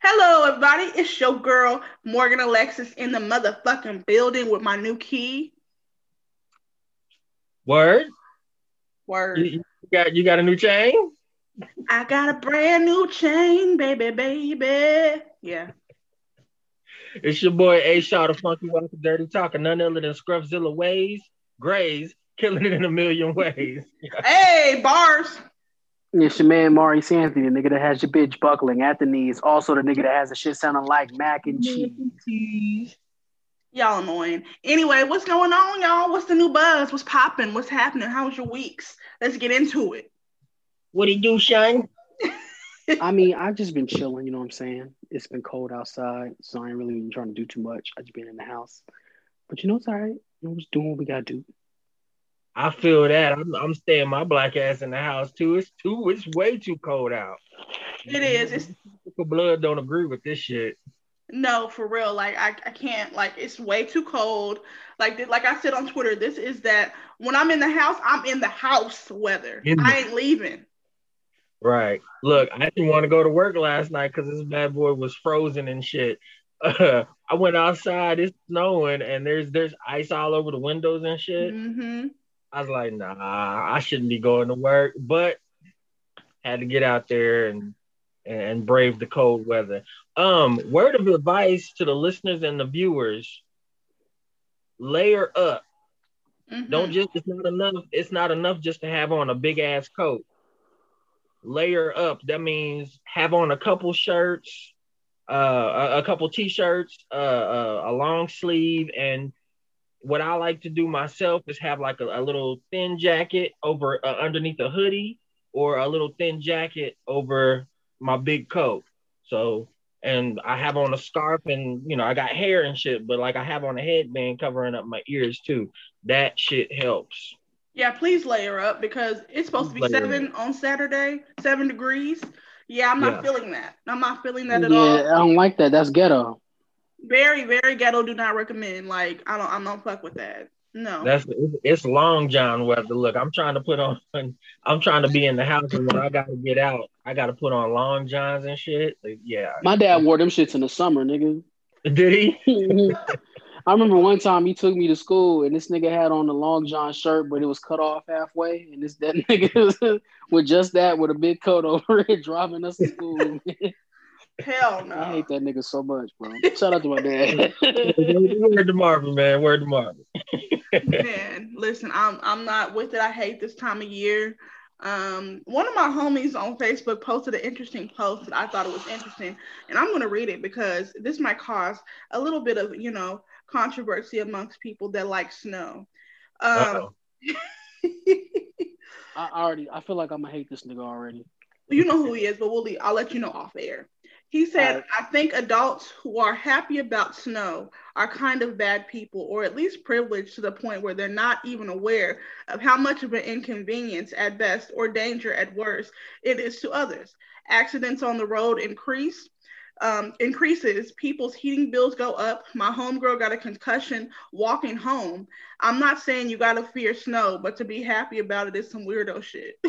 Hello, everybody. It's your girl, Morgan Alexis, in the motherfucking building with my new key. Word. Word. You, got you got a new chain? I got a brand new chain, baby, baby. Yeah. It's your boy A Shaw, the funky walker, dirty talker, none other than Scruffzilla Ways, Grays, killing it in a million ways. Hey, bars. It's your man Maurice Anthony, the nigga that has your bitch buckling at the knees. Also the nigga that has the shit sounding like mac and cheese. Y'all annoying. Anyway, what's going on, y'all? What's the new buzz? What's popping? What's happening? How's your weeks? Let's get into it. What do you do, Shine? I mean, I've just been chilling, you know what I'm saying? It's been cold outside, so I ain't really been trying to do too much. I just been in the house. But you know, it's all right. You know, just doing what we gotta do. I feel that. I'm, I'm staying my black ass in the house too. It's too. It's way too cold out. It is. It's a blood don't agree with this shit. no, for real. Like I, I can't. Like it's way too cold. Like like I said on Twitter, this is that when I'm in the house, I'm in the house weather. The- I ain't leaving. Right. Look, I didn't want to go to work last night because this bad boy was frozen and shit. Uh, I went outside. It's snowing and there's there's ice all over the windows and shit. hmm I was like, nah, I shouldn't be going to work, but had to get out there and and brave the cold weather. Um, word of advice to the listeners and the viewers: layer up. Mm-hmm. Don't just it's not enough. It's not enough just to have on a big ass coat. Layer up. That means have on a couple shirts, uh, a, a couple t-shirts, uh, uh, a long sleeve, and what I like to do myself is have like a, a little thin jacket over uh, underneath a hoodie, or a little thin jacket over my big coat. So, and I have on a scarf, and you know I got hair and shit, but like I have on a headband covering up my ears too. That shit helps. Yeah, please layer up because it's supposed to be Layer seven on Saturday, seven degrees. Yeah, I'm not Yeah. feeling that. I'm not feeling that Yeah, at all. I don't like that. That's ghetto. Very, very ghetto. Do not recommend. Like, I don't. I'm not fuck with that. No. That's it's, it's long john weather. Look, I'm trying to put on. I'm trying to be in the house, and when I gotta get out, I gotta put on long johns and shit. Like, yeah, My dad wore them shits in the summer, nigga. did he? I remember one time he took me to school and this nigga had on the long john shirt, but it was cut off halfway. And this that nigga was with just that with a big coat over it driving us to school. Hell no. I hate that nigga so much, bro. Shout out to my dad. Word to Marvin, man. Word to Marvin. Man, listen, I'm I'm not with it. I hate this time of year. Um, one of my homies on Facebook posted an interesting post that I thought it was interesting, and I'm going to read it because this might cause a little bit of you know controversy amongst people that like snow. Um, I already I feel like I'm gonna hate this nigga already. you know who he is, but we'll leave, I'll let you know off air. He said, Alright. I think adults who are happy about snow are kind of bad people, or at least privileged to the point where they're not even aware of how much of an inconvenience at best or danger at worst it is to others. Accidents on the road increase. Um, increases people's heating bills go up my homegirl got a concussion walking home i'm not saying you gotta fear snow but to be happy about it is some weirdo shit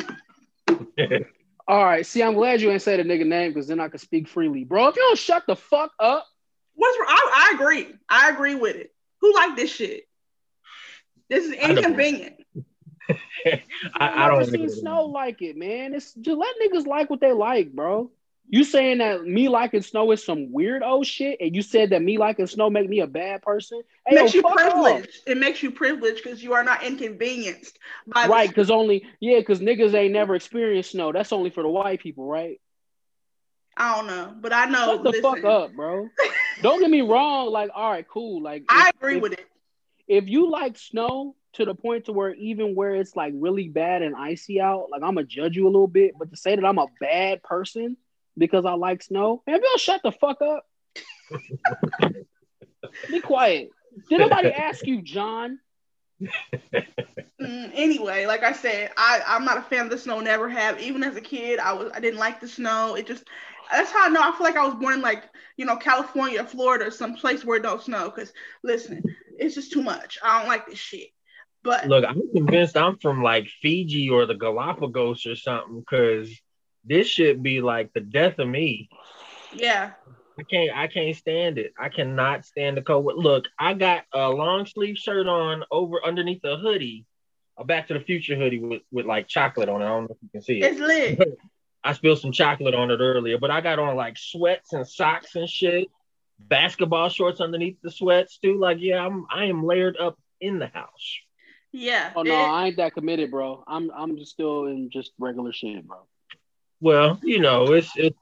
All right, see, I'm glad you ain't say the nigga name because then I could speak freely, bro. If you don't shut the fuck up, What's wrong? I, I agree. I agree with it. Who like this shit? This is inconvenient. I, I don't seen agree. snow like it, man. It's just let niggas like what they like, bro. You saying that me liking snow is some weird old shit, and you said that me liking snow make me a bad person? It makes yo, you fuck off. privileged. It makes you privileged because you are not inconvenienced by Right, because only yeah, because niggas ain't never experienced snow. That's only for the white people, right? I don't know, but I know. Shut the listen, fuck up, bro. Don't get me wrong. Like, all right, cool. Like, I if- agree if- with it. if you like snow to the point to where even where it's like really bad and icy out, like I'm gonna judge you a little bit. But to say that I'm a bad person because I like snow, man, Bill, shut the fuck up. Be quiet. Did nobody ask you, John? Mm, anyway, like I said, I I'm not a fan of the snow. Never have. Even as a kid, I was I didn't like the snow. It just that's how I know. I feel like I was born in like you know California, Florida, some place where it don't snow. Cause listen, it's just too much. I don't like this shit. But Look, I'm convinced I'm from like Fiji or the Galapagos or something because this should be like the death of me. yeah, I can't. I can't stand it. I cannot stand the cold. Look, I got a long sleeve shirt on over underneath a hoodie, a Back to the Future hoodie with, with like chocolate on it. I don't know if you can see it. It's lit. I spilled some chocolate on it earlier, but I got on like sweats and socks and shit, basketball shorts underneath the sweats too. Like, yeah, I'm I am layered up in the house. Yeah. Oh no, it- I ain't that committed, bro. I'm I'm just still in just regular shit, bro. Well, you know, it's it's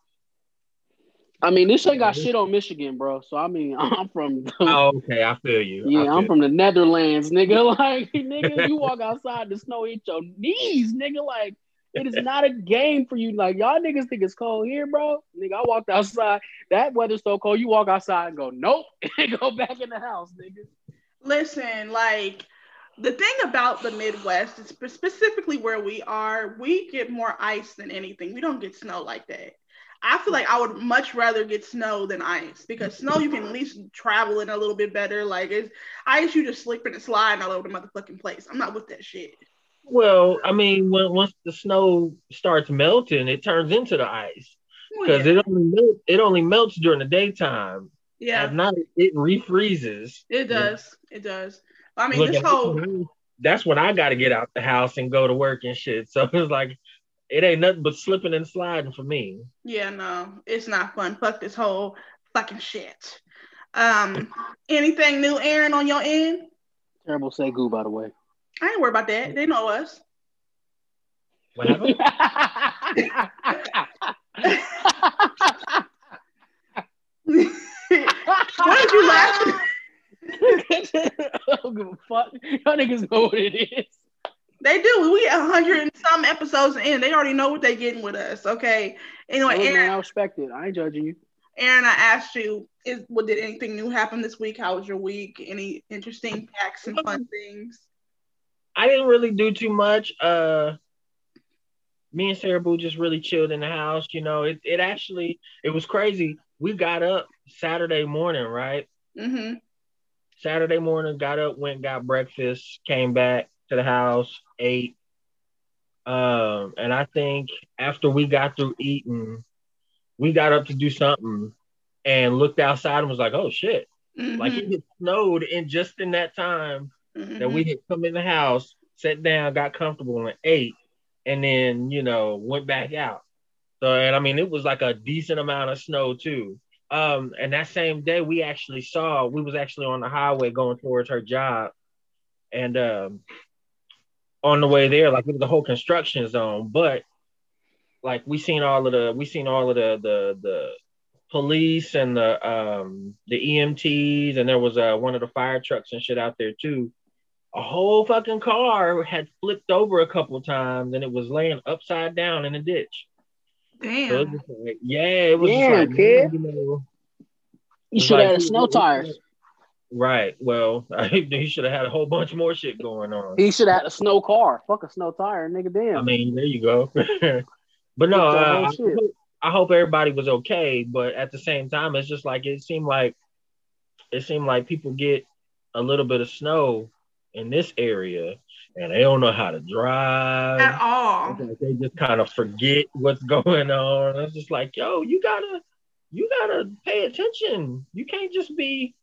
I mean, this ain't got shit on Michigan, bro. So I mean, I'm from oh, okay. I feel you. I yeah, feel I'm from the Netherlands, nigga. Like, nigga, you walk outside, the snow hit your knees, nigga. Like, it is not a game for you. Like, y'all niggas think it's cold here, bro. Nigga, I walked outside. That weather's so cold. You walk outside and go, nope, and go back in the house, nigga. listen, like the thing about the Midwest, is specifically where we are, we get more ice than anything. We don't get snow like that. I feel like I would much rather get snow than ice because snow you can at least travel in a little bit better. Like it's ice, you just slipping and sliding all over the motherfucking place. I'm not with that shit. Well, I mean, when once the snow starts melting, it turns into the ice oh, Well, because yeah. it only melt, it only melts during the daytime. yeah, At night, it refreezes. it does. It does. I mean, Look, this whole that's when I got to get out the house and go to work and shit. So it's like it ain't nothing but slipping and sliding for me. Yeah, no, it's not fun. Fuck this whole fucking shit. Um, anything new, Aaron, on your end? Terrible Segu, by the way. I ain't worried about that. They know us. What happened? Why did you laugh? I don't give a fuck. Y'all niggas know what it is. They do. We a hundred and some episodes in. They already know what they're getting with us. Okay. Anyway, Look, man, Aaron, I respect it. I ain't judging you. Aaron, I asked you, is what did anything new happen this week? How was your week? Any interesting facts and fun things? I didn't really do too much. Uh, me and Sarah Boo just really chilled in the house. You know, it, it actually it was crazy. We got up Saturday morning, right? Mm-hmm. Saturday morning, got up, went, got breakfast, came back to the house, ate. Um, and I think after we got through eating, we got up to do something and looked outside and was like, oh shit. Mm-hmm. Like it had snowed in just in that time that we had come in the house, sat down, got comfortable, and ate, and then you know went back out. So, and I mean, it was like a decent amount of snow too. Um, and that same day, we actually saw we was actually on the highway going towards her job, and um, on the way there, like it was a whole construction zone, but like we seen all of the we seen all of the the the police and the um the EMTs and there was uh one of the fire trucks and shit out there too. A whole fucking car had flipped over a couple times and it was laying upside down in a ditch. So it Damn. was like, yeah, it was Damn, just like, kid. you know, You It's should have like- had snow tires. right. Well, he should have had a whole bunch more shit going on. He should have had a snow car. Fuck a snow tire, nigga. Damn. I mean, there you go. but no, uh, I, hope, I hope everybody was okay. But at the same time, it's just like it seemed like it seemed like people get a little bit of snow in this area and they don't know how to drive. At all. Like they just kind of forget what's going on. It's just like, yo, you gotta, you gotta pay attention. You can't just be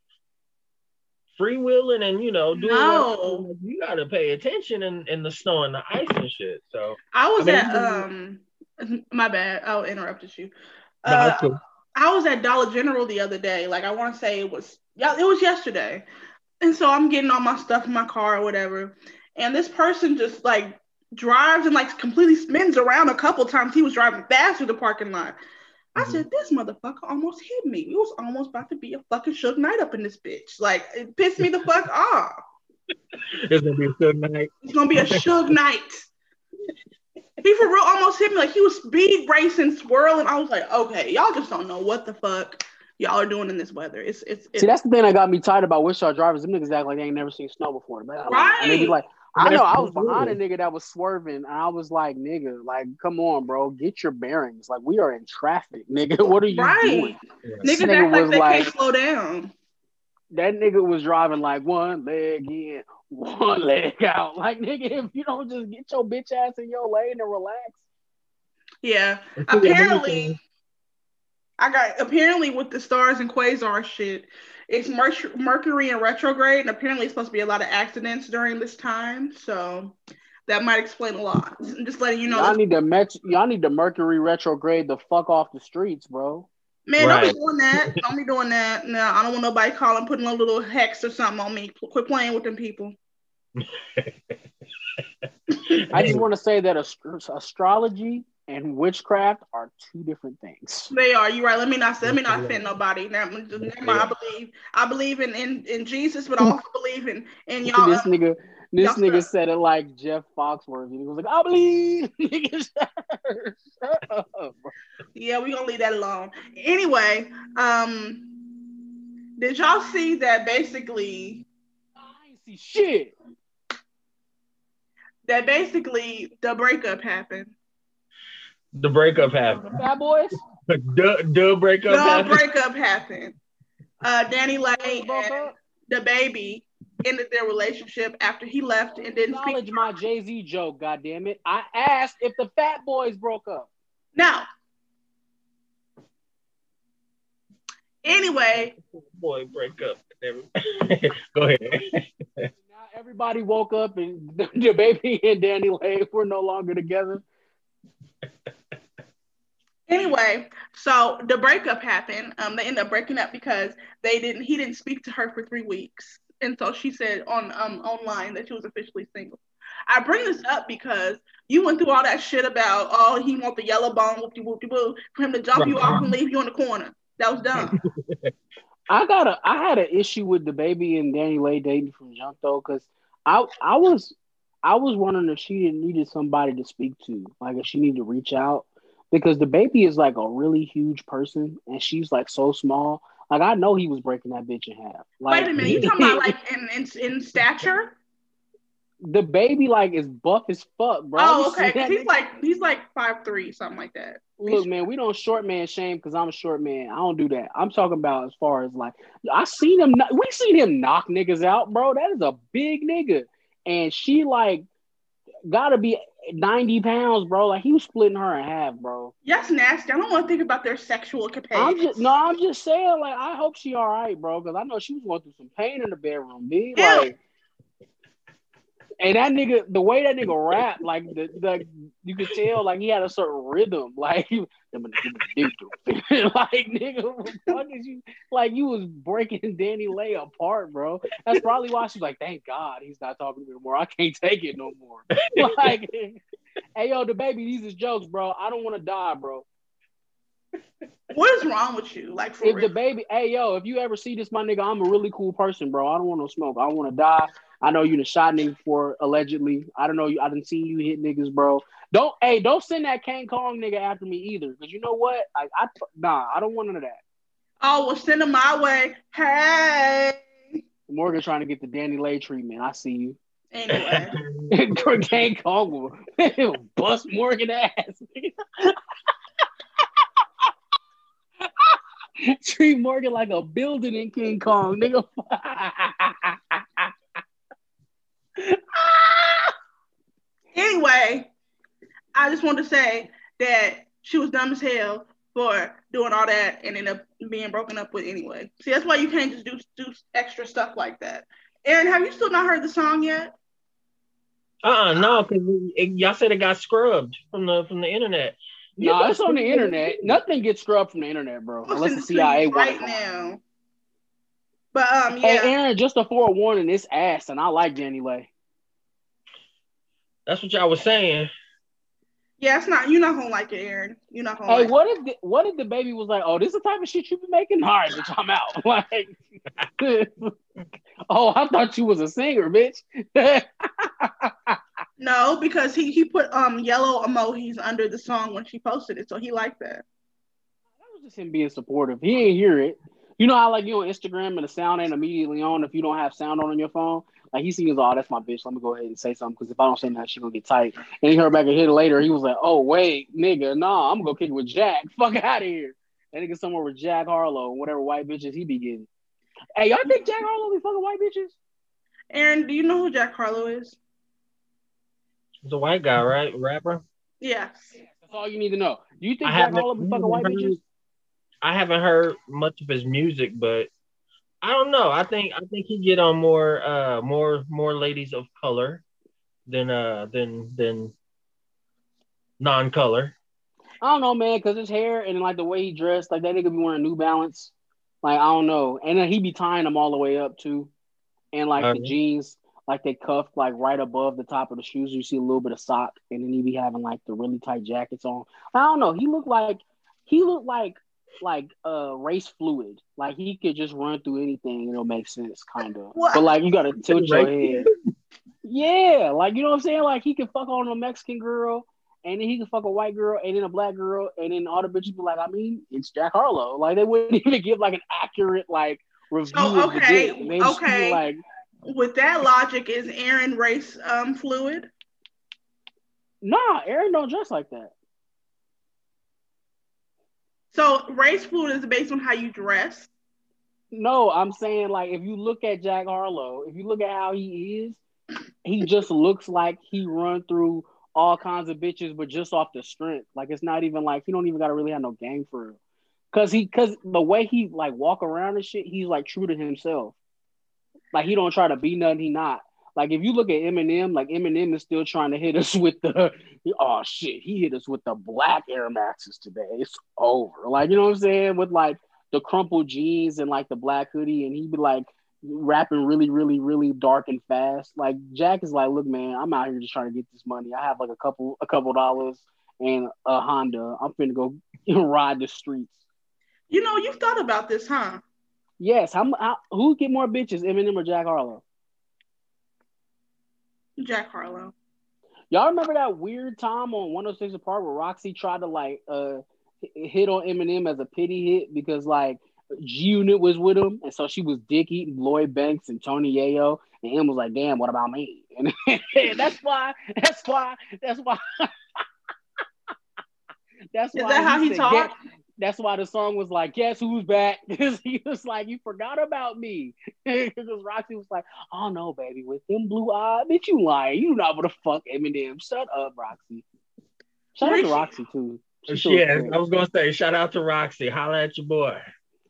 freewheeling and you know doing. No. you gotta pay attention in, in the snow and the ice and shit. So I was I mean, at um my bad. I interrupted you. Uh, cool. I was at Dollar General the other day. Like I want to say it was yeah, it was yesterday. And so I'm getting all my stuff in my car or whatever. And this person just like drives and like completely spins around a couple times. He was driving fast through the parking lot. I Mhm. said, this motherfucker almost hit me. It was almost about to be a fucking Suge Knight up in this bitch. Like it pissed me the fuck off. It's gonna be a good night. It's gonna be a Suge Knight. He for real almost hit me. Like he was speed racing, swirling. I was like, okay, y'all just don't know what the fuck y'all are doing in this weather. It's it's, it's See, that's the thing that got me tired about Wichita drivers. Them niggas act like they ain't never seen snow before. But Right. And they be like, I know I was behind a nigga that was swerving, and I was like, nigga, like, come on, bro, get your bearings. Like, we are in traffic, nigga. What are you right. doing? Niggas nigga act like was they like- can't slow down. That nigga was driving like one leg in, one leg out. Like, nigga, if you don't just get your bitch ass in your lane and relax. Yeah. And see, if Apparently, I got apparently with the stars and quasar shit, it's Mer- Mercury in retrograde, and apparently it's supposed to be a lot of accidents during this time. So that might explain a lot. I'm just letting you know. Y'all need the met- y'all need the Mercury retrograde the fuck off the streets, bro. Man, Right. don't be doing that. Don't be doing that. No, I don't want nobody calling, putting a little hex or something on me. Quit playing with them people. I just want to say that ast- astrology and witchcraft are two different things. They are. You're right. Let me not let me not offend nobody. Now, never mind. I believe I believe in, in in Jesus, but I also believe in in y'all. this nigga, this y'all nigga suck. said it like Jeff Foxworthy. He was like, "I believe." Nigga, shut up. Yeah, we gonna leave that alone. Anyway, um, did y'all see that basically I see shit. that basically the breakup happened? The breakup happened. Fat boys The, the breakup The happened. breakup happened. Uh, DaniLeigh and the baby ended their relationship after he left and didn't speak. Acknowledge my Jay Z joke. God damn it! I asked if the Fat Boys broke up. Now, anyway, Boy, break up. Go ahead. Now everybody woke up and the, DaBaby and DaniLeigh were no longer together. Anyway, so the breakup happened. Um, they ended up breaking up because they didn't. He didn't speak to her for three weeks, and so she said on um online that she was officially single. I bring this up because you went through all that shit about oh he want the yellow bone whoopty whoopty boo for him to jump you off and leave you in the corner. That was dumb. I got a I had an issue with DaBaby and DaniLeigh dating from jump though, because I I was I was wondering if she didn't needed somebody to speak to, like if she needed to reach out, because DaBaby is like a really huge person and she's like so small. Like I know he was breaking that bitch in half. Like Wait a minute, you talking about like in in, in stature? DaBaby like is buff as fuck, bro. Oh, okay. see 'cause that he's nigga? like he's like five three, something like that. Look, man, we don't short man shame because I'm a short man. I don't do that. I'm talking about as far as like I seen him. We seen him knock niggas out, bro. That is a big nigga, and she like gotta be 90 pounds, bro. Like he was splitting her in half, bro. That's nasty. I don't want to think about their sexual capacity. I'm just no, I'm just saying. Like I hope she all right, bro, because I know she was going through some pain in the bedroom, B. Like. And that nigga, the way that nigga rap, like the, the you could tell, like he had a certain rhythm, like like nigga, what the fuck is you like you was breaking DaniLeigh apart, bro. That's probably why she's like, thank God he's not talking to me anymore. I can't take it no more. like, hey yo, DaBaby, these is jokes, bro. I don't want to die, bro. what is wrong with you? Like for If real? DaBaby, hey yo, if you ever see this, my nigga, I'm a really cool person, bro. I don't want no smoke. I want to die. I know you done shot niggas for allegedly. I don't know you. I didn't see you hit niggas, bro. Don't hey, don't send that Kang Kong nigga after me either, because you know what? I, I nah, I don't want none of that. oh, well, send him my way. Hey. Morgan trying to get the DaniLeigh treatment. I see you. Anyway, Kang Kong will bust Morgan ass. Treat Morgan like a building in King Kong, nigga. anyway, I just want to say that she was dumb as hell for doing all that and end up being broken up with anyway. See, that's why you can't just do do extra stuff like that. Aaron, have you still not heard the song yet? Uh-uh, no, because y'all said it got scrubbed from the from the internet. no, it's on the internet. Nothing gets scrubbed from the internet, bro. I'll Unless the it to you CIA right wants it. now. But um, yeah. Hey, Aaron, just a forewarning, it's ass, and I like DaniLeigh. That's what y'all was saying. yeah, it's not. You're not gonna like it, Aaron. You're not gonna. Hey, like what if the, what if DaBaby was like, "Oh, this is the type of shit you be making"? All right, bitch, I'm out. Like, oh, I thought you was a singer, bitch. No, because he he put um yellow emojis under the song when she posted it, so he liked that. That was just him being supportive. He ain't hear it. You know how like you on Instagram and the sound ain't immediately on if you don't have sound on on your phone. Like he sees, oh, that's my bitch. Let me go ahead and say something because if I don't say nothing, she gonna get tight. And he heard back and hit it later. He was like, oh wait, nigga, nah, I'm gonna go kick it with Jack. Fuck out of here. That nigga somewhere with Jack Harlow and whatever white bitches he be getting. Hey, y'all think Jack Harlow be fucking white bitches? Aaron, do you know who Jack Harlow is? It's a white guy, right? Rapper. Yes. That's all you need to know. Do you think I Jack haven't- Harlow be fucking white bitches? I haven't heard much of his music, but I don't know. I think I think he get on more uh more more ladies of color than uh than than non-color. I don't know, man, because his hair and like the way he dressed, like that nigga be wearing New Balance. Like I don't know, and then he be tying them all the way up too, and like the jeans, like they cuffed like right above the top of the shoes. You see a little bit of sock, and then he be having like the really tight jackets on. I don't know. He looked like he looked like like uh race fluid. Like he could just run through anything and it'll make sense, kind of. But like you gotta tilt your head. Yeah, like you know what I'm saying? Like he could fuck on a Mexican girl and then he could fuck a white girl and then a black girl, and then all the bitches be like, I mean, it's Jack Harlow. Like they wouldn't even give like an accurate like review. So, okay, okay. Like, with that logic, is Aaron race um fluid? Nah, Aaron don't dress like that. So race fluid is based on how you dress. No, I'm saying like if you look at Jack Harlow, if you look at how he is, he just looks like he run through all kinds of bitches, but just off the strength. Like it's not even like he don't even gotta really have no game for real. Cause he cause the way he like walk around and shit, he's like true to himself. Like he don't try to be nothing he not. Like if you look at Eminem, like Eminem is still trying to hit us with the oh shit, he hit us with the black Air Maxes today. It's over. Like you know what I'm saying? With like the crumpled jeans and like the black hoodie, and he'd be like rapping really, really, really dark and fast. Like Jack is like, look, man, I'm out here just trying to get this money. I have like a couple, a couple dollars and a Honda. I'm finna go ride the streets. You know, you've thought about this, huh? Yes. How, how who get more bitches, Eminem or Jack Harlow? Jack Harlow. Y'all remember that weird time on 106 & Park where Rocsi tried to like uh hit on Eminem as a pity hit because like G Unit was with him, and so she was dick eating Lloyd Banks and Tony Yayo, and him was like, "Damn, what about me?" And that's why, that's why, that's why, that's why. Is that how he talked? That's why the song was like, "Guess who's back?" Because he was like, "You forgot about me." Because Rocsi was like, "Oh no, baby, with them blue eyes, bitch, you lying? You not gonna fuck Eminem? Shut up, Rocsi." Shout out to Rocsi too. yeah, I was gonna say, shout out to Rocsi. Holla at your boy.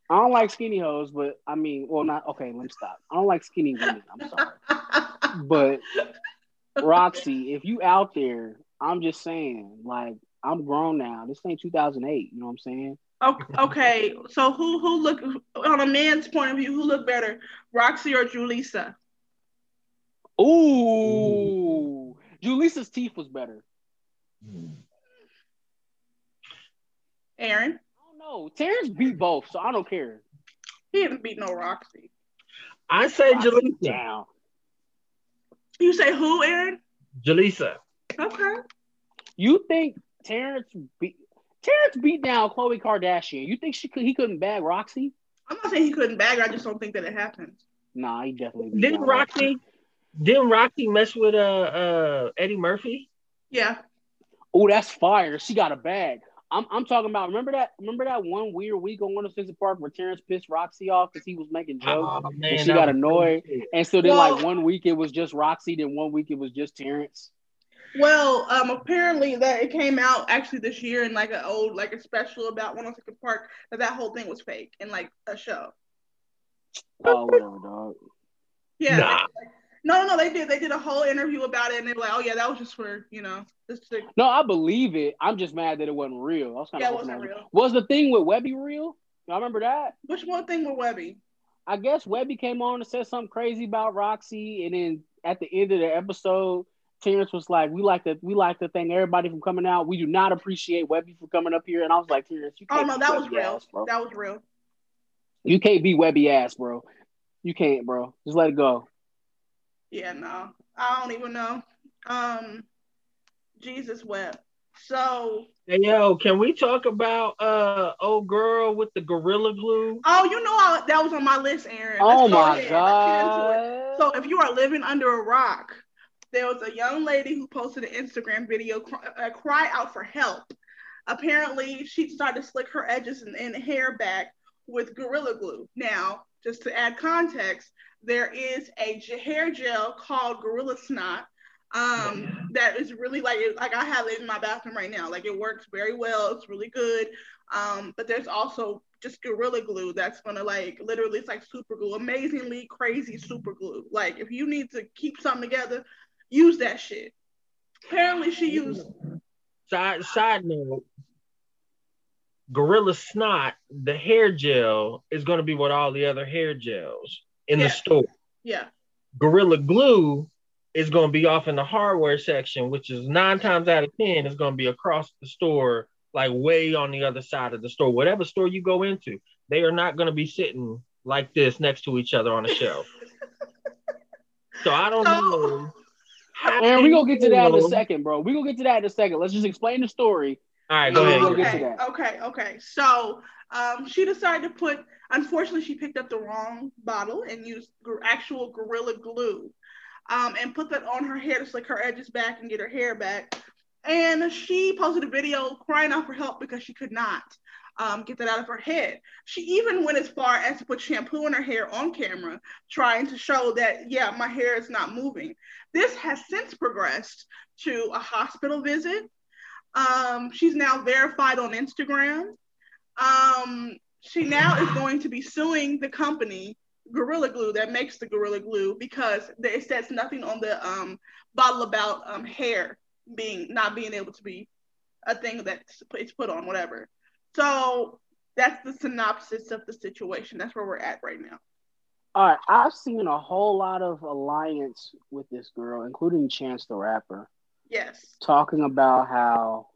I don't like skinny hoes, but I mean, well, not okay. Let me stop. I don't like skinny women. I'm sorry, but Rocsi, if you out there, I'm just saying, like, I'm grown now. This ain't 2008. You know what I'm saying? Okay, so who who look on a man's point of view? Who look better, Rocsi or Julissa? Ooh, Julissa's teeth was better. Hmm. Aaron know. Terrence beat both, so I don't care. He didn't beat no Rocsi. I say Julissa. Down. You say who, Aaron? Julissa. Okay. You think Terrence beat Terrence beat down Khloe Kardashian? You think she could he couldn't bag Rocsi? I'm not saying he couldn't bag her. I just don't think that it happened. Nah, he definitely didn't. Rocsi, Rocsi didn't Rocsi mess with uh uh Eddie Murphy? Yeah. Oh, that's fire. She got a bag. I'm, I'm talking about. Remember that? Remember that one weird week on 106 Park where Terrence pissed Rocsi off because he was making jokes oh, man, and she got annoyed. And so then, well, like one week it was just Rocsi, then one week it was just Terrence. Well, um, apparently that it came out actually this year in like an old like a special about One on Second Park that that whole thing was fake and like a show. Oh, whatever, dog. Yeah. Nah. Like, no, no, they did. They did a whole interview about it, and they were like, "Oh yeah, that was just for you know." Just to... No, I believe it. I'm just mad that it wasn't real. I was kind yeah, it wasn't real. Was the thing with Webbie real? Y'all remember that? Which one thing with Webbie? I guess Webbie came on and said something crazy about Rocsi, and then at the end of the episode, Terrence was like, "We like to we like to thank everybody from coming out. We do not appreciate Webbie for coming up here." And I was like, "Terrence, you can't." Oh no, that was real. Ass, bro. That was real. You can't be Webbie ass, bro. You can't, bro. Just let it go. Yeah, no, I don't even know. Um, Jesus wept. So hey yo, can we talk about uh old girl with the gorilla glue? Oh, you know I, that was on my list, Aaron. Let's oh my go god! So if you are living under a rock, there was a young lady who posted an Instagram video cry, uh, cry out for help. Apparently, she started to slick her edges and, and hair back with gorilla glue. Now, just to add context, there is a hair gel called Gorilla Snot um, that is really like like I have it in my bathroom right now. Like it works very well. It's really good. Um, but there's also just gorilla glue that's gonna like literally it's like super glue, amazingly crazy super glue. Like if you need to keep something together, use that shit. Apparently she used Side side note, Gorilla Snot, the hair gel is going to be what all the other hair gels in Yeah. the store. yeah. Gorilla Glue is going to be off in the hardware section, which is nine times out of ten is going to be across the store, like way on the other side of the store. Whatever store you go into, they are not going to be sitting like this next to each other on a shelf. so I don't So- know. How And we're gonna get to that in a second, bro. We're gonna get to that in a second. Let's just explain the story. All right, go ahead. okay, get to that. okay, okay. So um, she decided to put. Unfortunately, she picked up the wrong bottle and used gor- actual gorilla glue, um, and put that on her hair to slick her edges back and get her hair back. And she posted a video crying out for help because she could not um, get that out of her head. She even went as far as to put shampoo in her hair on camera, trying to show that yeah, my hair is not moving. This has since progressed to a hospital visit. Um, she's now verified on Instagram. Um, she now is going to be suing the company Gorilla Glue that makes the Gorilla Glue because it says nothing on the um, bottle about um, hair being not being able to be a thing that's it's put on whatever. So that's the synopsis of the situation. That's where we're at right now. All right, I've seen a whole lot of alliance with this girl, including Chance the Rapper, Yes. talking about how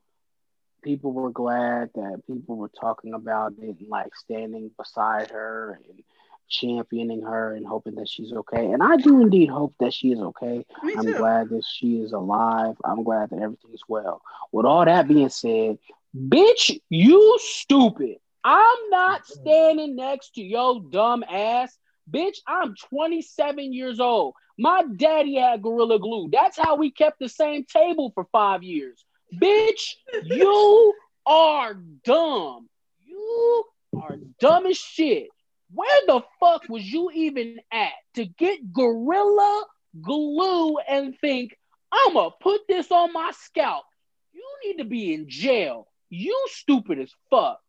people were glad that people were talking about it and like standing beside her and championing her and hoping that she's okay. And I do indeed hope that she is okay. Me I'm too. glad that she is alive. I'm glad that everything's well. With all that being said, bitch, you stupid. I'm not mm-hmm. standing next to your dumb ass. Bitch, I'm 27 years old. My daddy had Gorilla Glue. That's how we kept the same table for five years. Bitch, you are dumb. You are dumb as shit. Where the fuck was you even at to get Gorilla Glue and think, I'm gonna put this on my scalp? You need to be in jail. You stupid as fuck.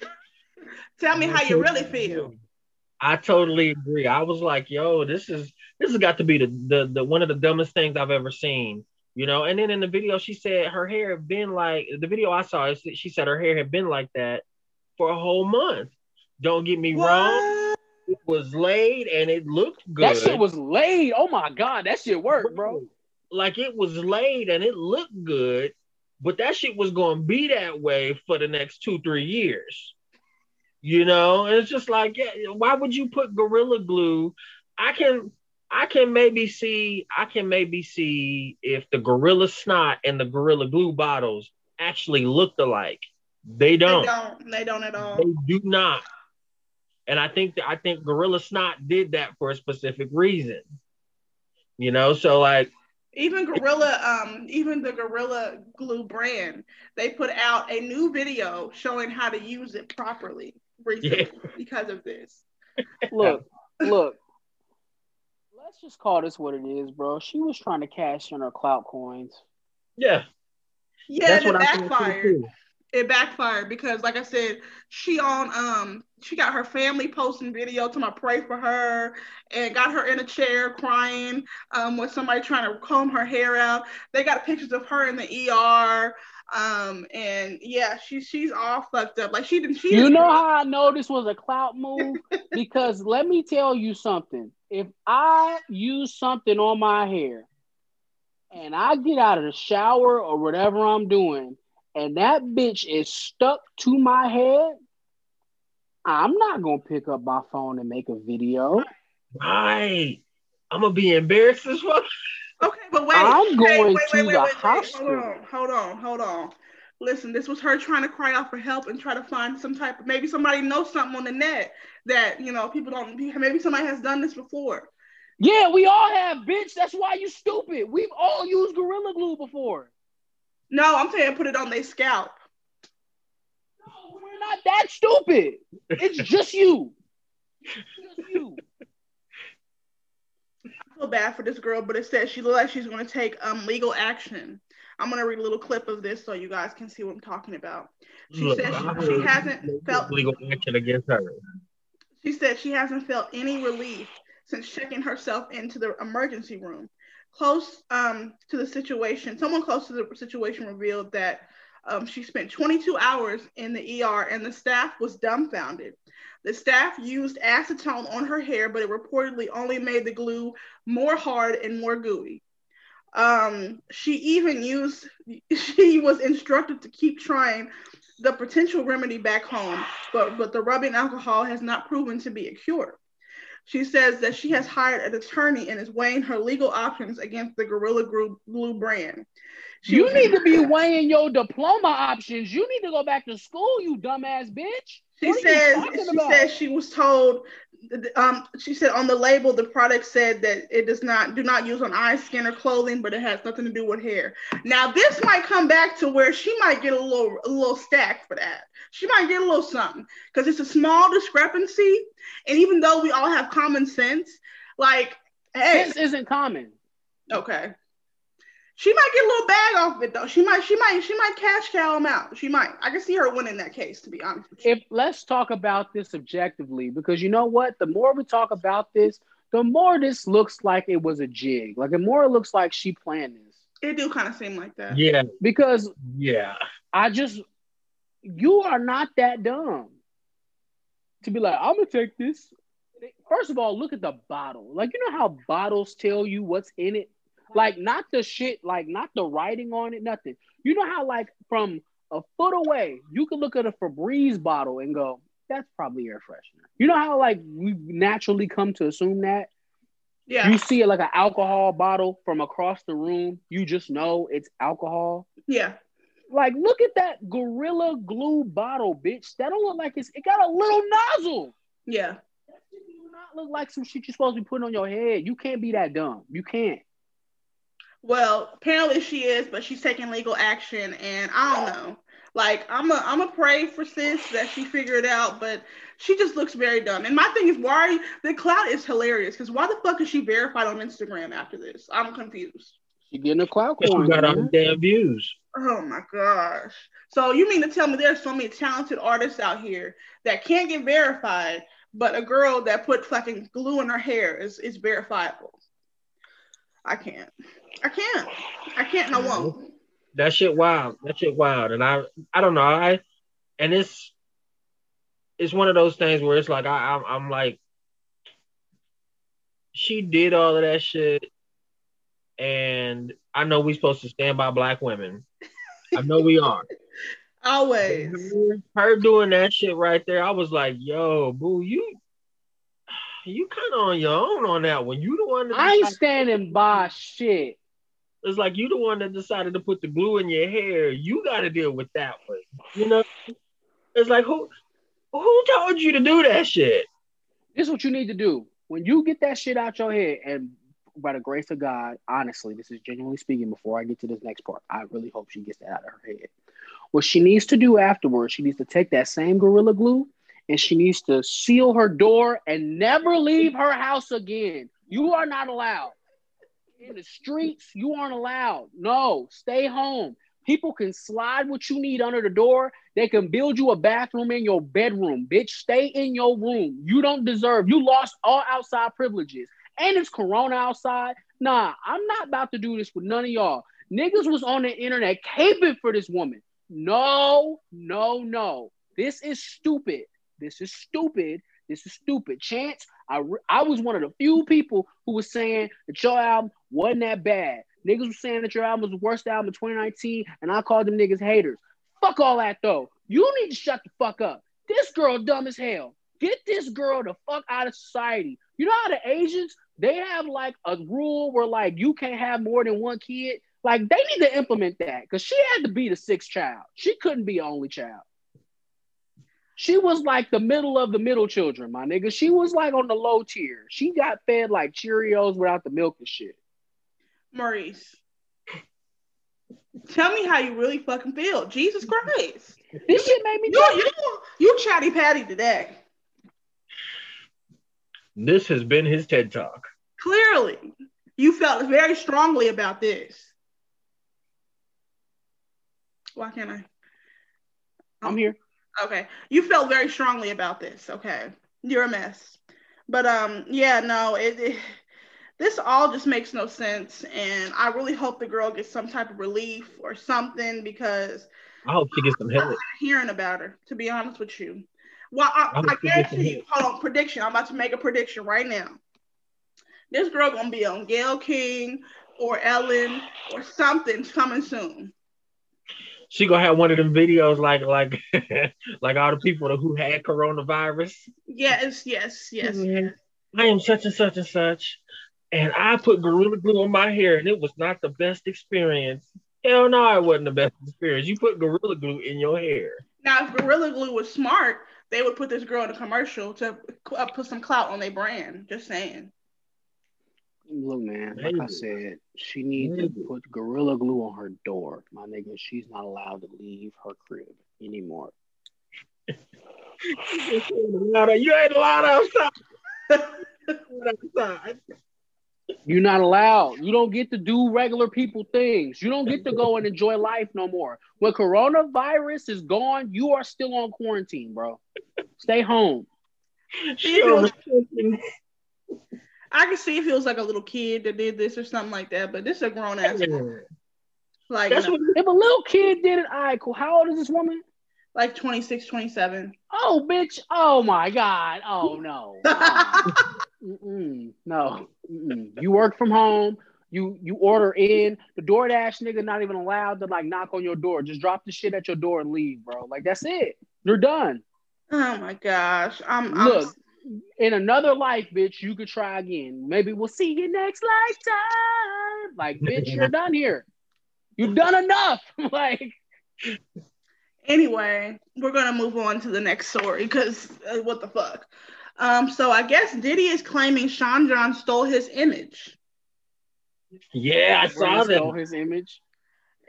Tell me how you really feel. I totally agree. I was like, yo, this is this has got to be the, the the one of the dumbest things I've ever seen. You know, and then in the video, she said her hair had been like the video I saw. She said her hair had been like that for a whole month. Don't get me wrong; it was laid and it looked good. That shit was laid. Oh my god, that shit worked, bro. Like it was laid and it looked good, but that shit was going to be that way for the next two three years. You know, and it's just like, yeah, why would you put gorilla glue? I can, I can maybe see, I can maybe see if the gorilla snot and the gorilla glue bottles actually looked alike. They They don't. They don't. They don't at all. They do not. And I think that I think Gorilla Snot did that for a specific reason. You know, so like Even Gorilla, um, even the Gorilla Glue brand, they put out a new video showing how to use it properly recently because of this. Look, look. Let's just call this what it is, bro. She was trying to cash in her clout coins. yeah, Yeah, that's and what it I think backfired. It backfired because, like I said, she on um she got her family posting video to my pray for her and got her in a chair crying um with somebody trying to comb her hair out. They got pictures of her in the ER. Um and yeah, she she's all fucked up. Like she didn't she You didn't- know how I know this was a clout move? because let me tell you something. If I use something on my hair and I get out of the shower or whatever I'm doing, and that bitch is stuck to my head, I'm not gonna pick up my phone and make a video. Right. I'm gonna be embarrassed as fuck. Okay, but wait. I'm wait, going wait, to wait, the wait, wait, hospital. Hold on, hold on, hold on. Listen, this was her trying to cry out for help and try to find some type of maybe somebody knows something on the net that you know people don't. Maybe somebody has done this before. Yeah, we all have, bitch. That's why you stupid. We've all used Gorilla Glue before. No, I'm saying put it on their scalp. No, we're not that stupid. It's just you. Just you. I feel bad for this girl, but it says she looks like she's going to take um legal action I'm gonna read a little clip of this so you guys can see what I'm talking about. She Look, said I she, she hasn't felt legal action against her. she said she hasn't felt any relief since checking herself into the emergency room. Close um, to the situation, someone close to the situation revealed that um, she spent 22 hours in the ER and the staff was dumbfounded. The staff used acetone on her hair, but it reportedly only made the glue more hard and more gooey. Um, she even used, she was instructed to keep trying the potential remedy back home, but, but the rubbing alcohol has not proven to be a cure. She says that she has hired an attorney and is weighing her legal options against the Gorilla Glue, brand. She You need to be weighing your diploma options. You need to go back to school, you dumbass bitch. She says she about? says she was told um she said on the label the product said that it does not do not use on eye skin or clothing but it has nothing to do with hair. Now this might come back to where she might get a little a little stack for that. She might get a little something because it's a small discrepancy and even though we all have common sense like hey. This isn't common. okay she might get a little bag off of it though she might she might she might cash cow him out she might i can see her winning that case to be honest with you If let's talk about this objectively, because you know what? The more we talk about this, the more this looks like it was a jig. Like the more it looks like she planned this. it do kind of seem like that Yeah, Because yeah. I just you are not that dumb to be like, I'm gonna take this. First of all, look at the bottle. Like you know how bottles tell you what's in it? Like not the shit, like not the writing on it, nothing. You know how like from a foot away, you can look at a Febreze bottle and go, that's probably air freshener. You know how like we naturally come to assume that? yeah You see it like an alcohol bottle from across the room, you just know it's alcohol. yeah Like, look at that Gorilla Glue bottle, bitch. That don't look like it's. It got a little nozzle. yeah That do not look like some shit you're supposed to be putting on your head. You can't be that dumb. You can't. Well, apparently she is, but she's taking legal action, and I don't know. Like I'm a I'm a pray for sis that she figure it out, but she just looks very dumb. And my thing is, why are you, the cloud is hilarious? Because why the fuck is she verified on Instagram after this? I'm confused. She getting a clout Guess coin. we got all the man. damn views. Oh my gosh. So you mean to tell me there's so many talented artists out here that can't get verified, but a girl that put fucking glue in her hair is is verifiable? I can't. I can't. I can't and I won't. That shit wild. That shit wild. And I I don't know. I and it's it's one of those things where it's like I I'm, I'm like she did all of that shit and I know we supposed to stand by black women. I know we are. Always. Her doing that shit right there, I was like, yo, boo, you you kind of on your own on that one. You the one that I ain't standing by shit. it's like you the one that decided to put the glue in your hair. You got to deal with that one. You know, it's like who who told you to do that shit? This is what you need to do. When you get that shit out your head, and by the grace of God, honestly, this is genuinely speaking before I get to this next part. I really hope she gets that out of her head. What she needs to do afterwards, she needs to take that same Gorilla Glue and she needs to seal her door and never leave her house again. You are not allowed. In the streets, you aren't allowed. No, stay home. People can slide what you need under the door. They can build you a bathroom in your bedroom. Bitch, stay in your room. You don't deserve. You lost all outside privileges. And it's corona outside. Nah, I'm not about to do this with none of y'all. Niggas was on the internet caping for this woman. No, no, no. This is stupid. This is stupid. This is stupid. Chance, I, re- I was one of the few people who was saying that your album wasn't that bad. Niggas was saying that your album was the worst album of 2019, and I called them niggas haters. Fuck all that though. You need to shut the fuck up. This girl dumb as hell. Get this girl the fuck out of society. You know how the Asians they have like a rule where like you can't have more than one kid. Like they need to implement that because she had to be the sixth child. She couldn't be only child. She was like the middle of the middle children, my nigga. She was like on the low tier. She got fed like Cheerios without the milk and shit. Maurice. Tell me how you really fucking feel. Jesus Christ. This shit made me. You you you chatty patty today. This has been his TED talk. Clearly. You felt very strongly about this. Why can't I? I'm here. Okay. You felt very strongly about this. Okay. You're a mess. But um, yeah, no, it, it this all just makes no sense. And I really hope the girl gets some type of relief or something because I hope she gets some help. I'm hearing about her, to be honest with you. Well, I, I I guarantee you, hold on, prediction. I'm about to make a prediction right now. This girl gonna be on Gayle King or Ellen or something coming soon. She gonna have one of them videos like like like all the people who had coronavirus. Yes, yes, yes. yes. I am such and such and such, and I put gorilla glue on my hair, and it was not the best experience. Hell no, it wasn't the best experience. You put gorilla glue in your hair. Now, if Gorilla Glue was smart, they would put this girl in a commercial to uh, put some clout on their brand. Just saying. Look, man, like I said, she needs to put gorilla glue on her door. My nigga, she's not allowed to leave her crib anymore. You ain't allowed outside. outside. You're not allowed. You don't get to do regular people things. You don't get to go and enjoy life no more. When coronavirus is gone, you are still on quarantine, bro. Stay home. Sure. I can see if it was like a little kid that did this or something like that, but this is a grown ass. Like, That's no, what If a little kid did it, all right, cool. How old is this woman? like 26, 27. Oh, bitch. Oh, my God. Oh, no. Oh. Mm-mm. No. Mm-mm. You work from home. You you order in. The DoorDash nigga not even allowed to like knock on your door. Just drop the shit at your door and leave, bro. Like that's it. You're done. Oh my gosh. I'm, I'm Look, in another life, bitch, you could try again. Maybe we'll see you next lifetime. Like, bitch, you're done here. You've done enough. like, Anyway, we're gonna move on to the next story because uh, what the fuck. Um, so I guess Diddy is claiming Sean John stole his image. Yeah, I saw stole that. his image.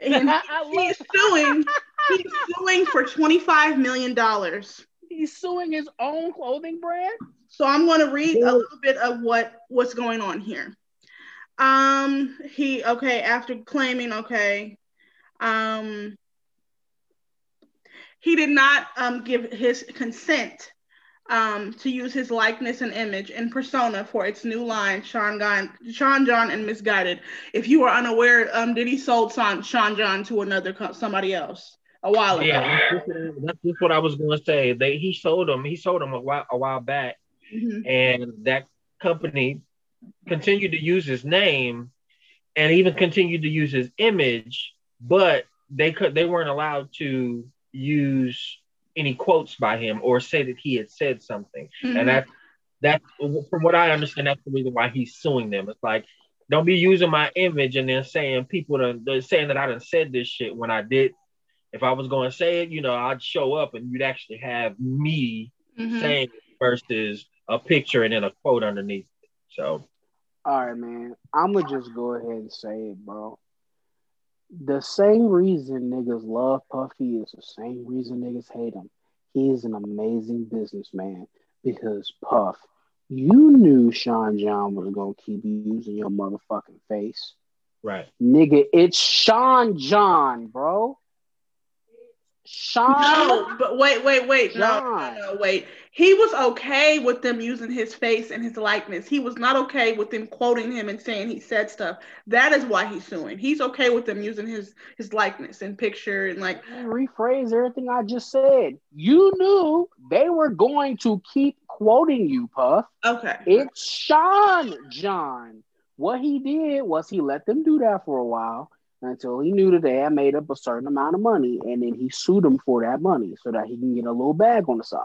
And I he's suing. He's suing for twenty five million dollars. He's suing his own clothing brand. So I'm going to read a little bit of what what's going on here. Um, he okay after claiming okay, um, he did not um give his consent um to use his likeness and image and persona for its new line, Sean John, Sean John and Missguided. If you are unaware, um, Diddy sold Sean, Sean John to another somebody else a while ago. Yeah, that's just, that's just what I was going to say. They he sold them. He sold them a while a while back, Mhm. and that company continued to use his name, and even continued to use his image, but they could they weren't allowed to use any quotes by him or say that he had said something. Mhm. And that that from what I understand, that's the reason why he's suing them. It's like don't be using my image and then saying people done, saying that I done said this shit when I did. If I was going to say it, you know, I'd show up and you'd actually have me Mhm. saying it versus a picture and then a quote underneath it. So All right, man. I'm gonna just go ahead and say it, bro. The same reason niggas love Puffy is the same reason niggas hate him. He is an amazing businessman because Puff, you knew Sean John was gonna keep using your motherfucking face. right. Nigga, it's Sean John, bro. Sean No, but wait, wait, wait. No, no, no, wait. He was okay with them using his face and his likeness. He was not okay with them quoting him and saying he said stuff. That is why he's suing. He's okay with them using his his likeness and picture and like rephrase everything I just said. You knew they were going to keep quoting you, Puff. okay. It's Sean John. What he did was he let them do that for a while until he knew that they had made up a certain amount of money, and then he sued them for that money so that he can get a little bag on the side.